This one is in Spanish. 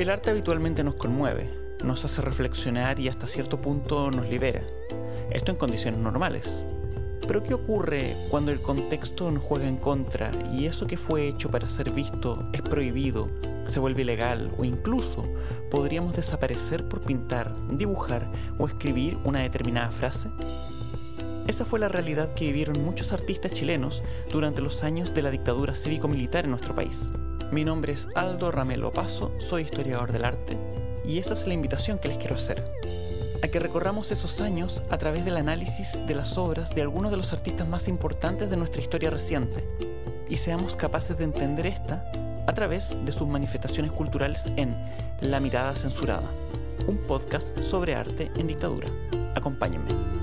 El arte habitualmente nos conmueve, nos hace reflexionar y hasta cierto punto nos libera. Esto en condiciones normales. Pero ¿qué ocurre cuando el contexto nos juega en contra y eso que fue hecho para ser visto es prohibido, se vuelve ilegal o incluso podríamos desaparecer por pintar, dibujar o escribir una determinada frase? Esa fue la realidad que vivieron muchos artistas chilenos durante los años de la dictadura cívico-militar en nuestro país. Mi nombre es Aldo Ramelo Paso, soy historiador del arte y esa es la invitación que les quiero hacer. A que recorramos esos años a través del análisis de las obras de algunos de los artistas más importantes de nuestra historia reciente y seamos capaces de entender esta a través de sus manifestaciones culturales en La Mirada Censurada, un podcast sobre arte en dictadura. Acompáñenme.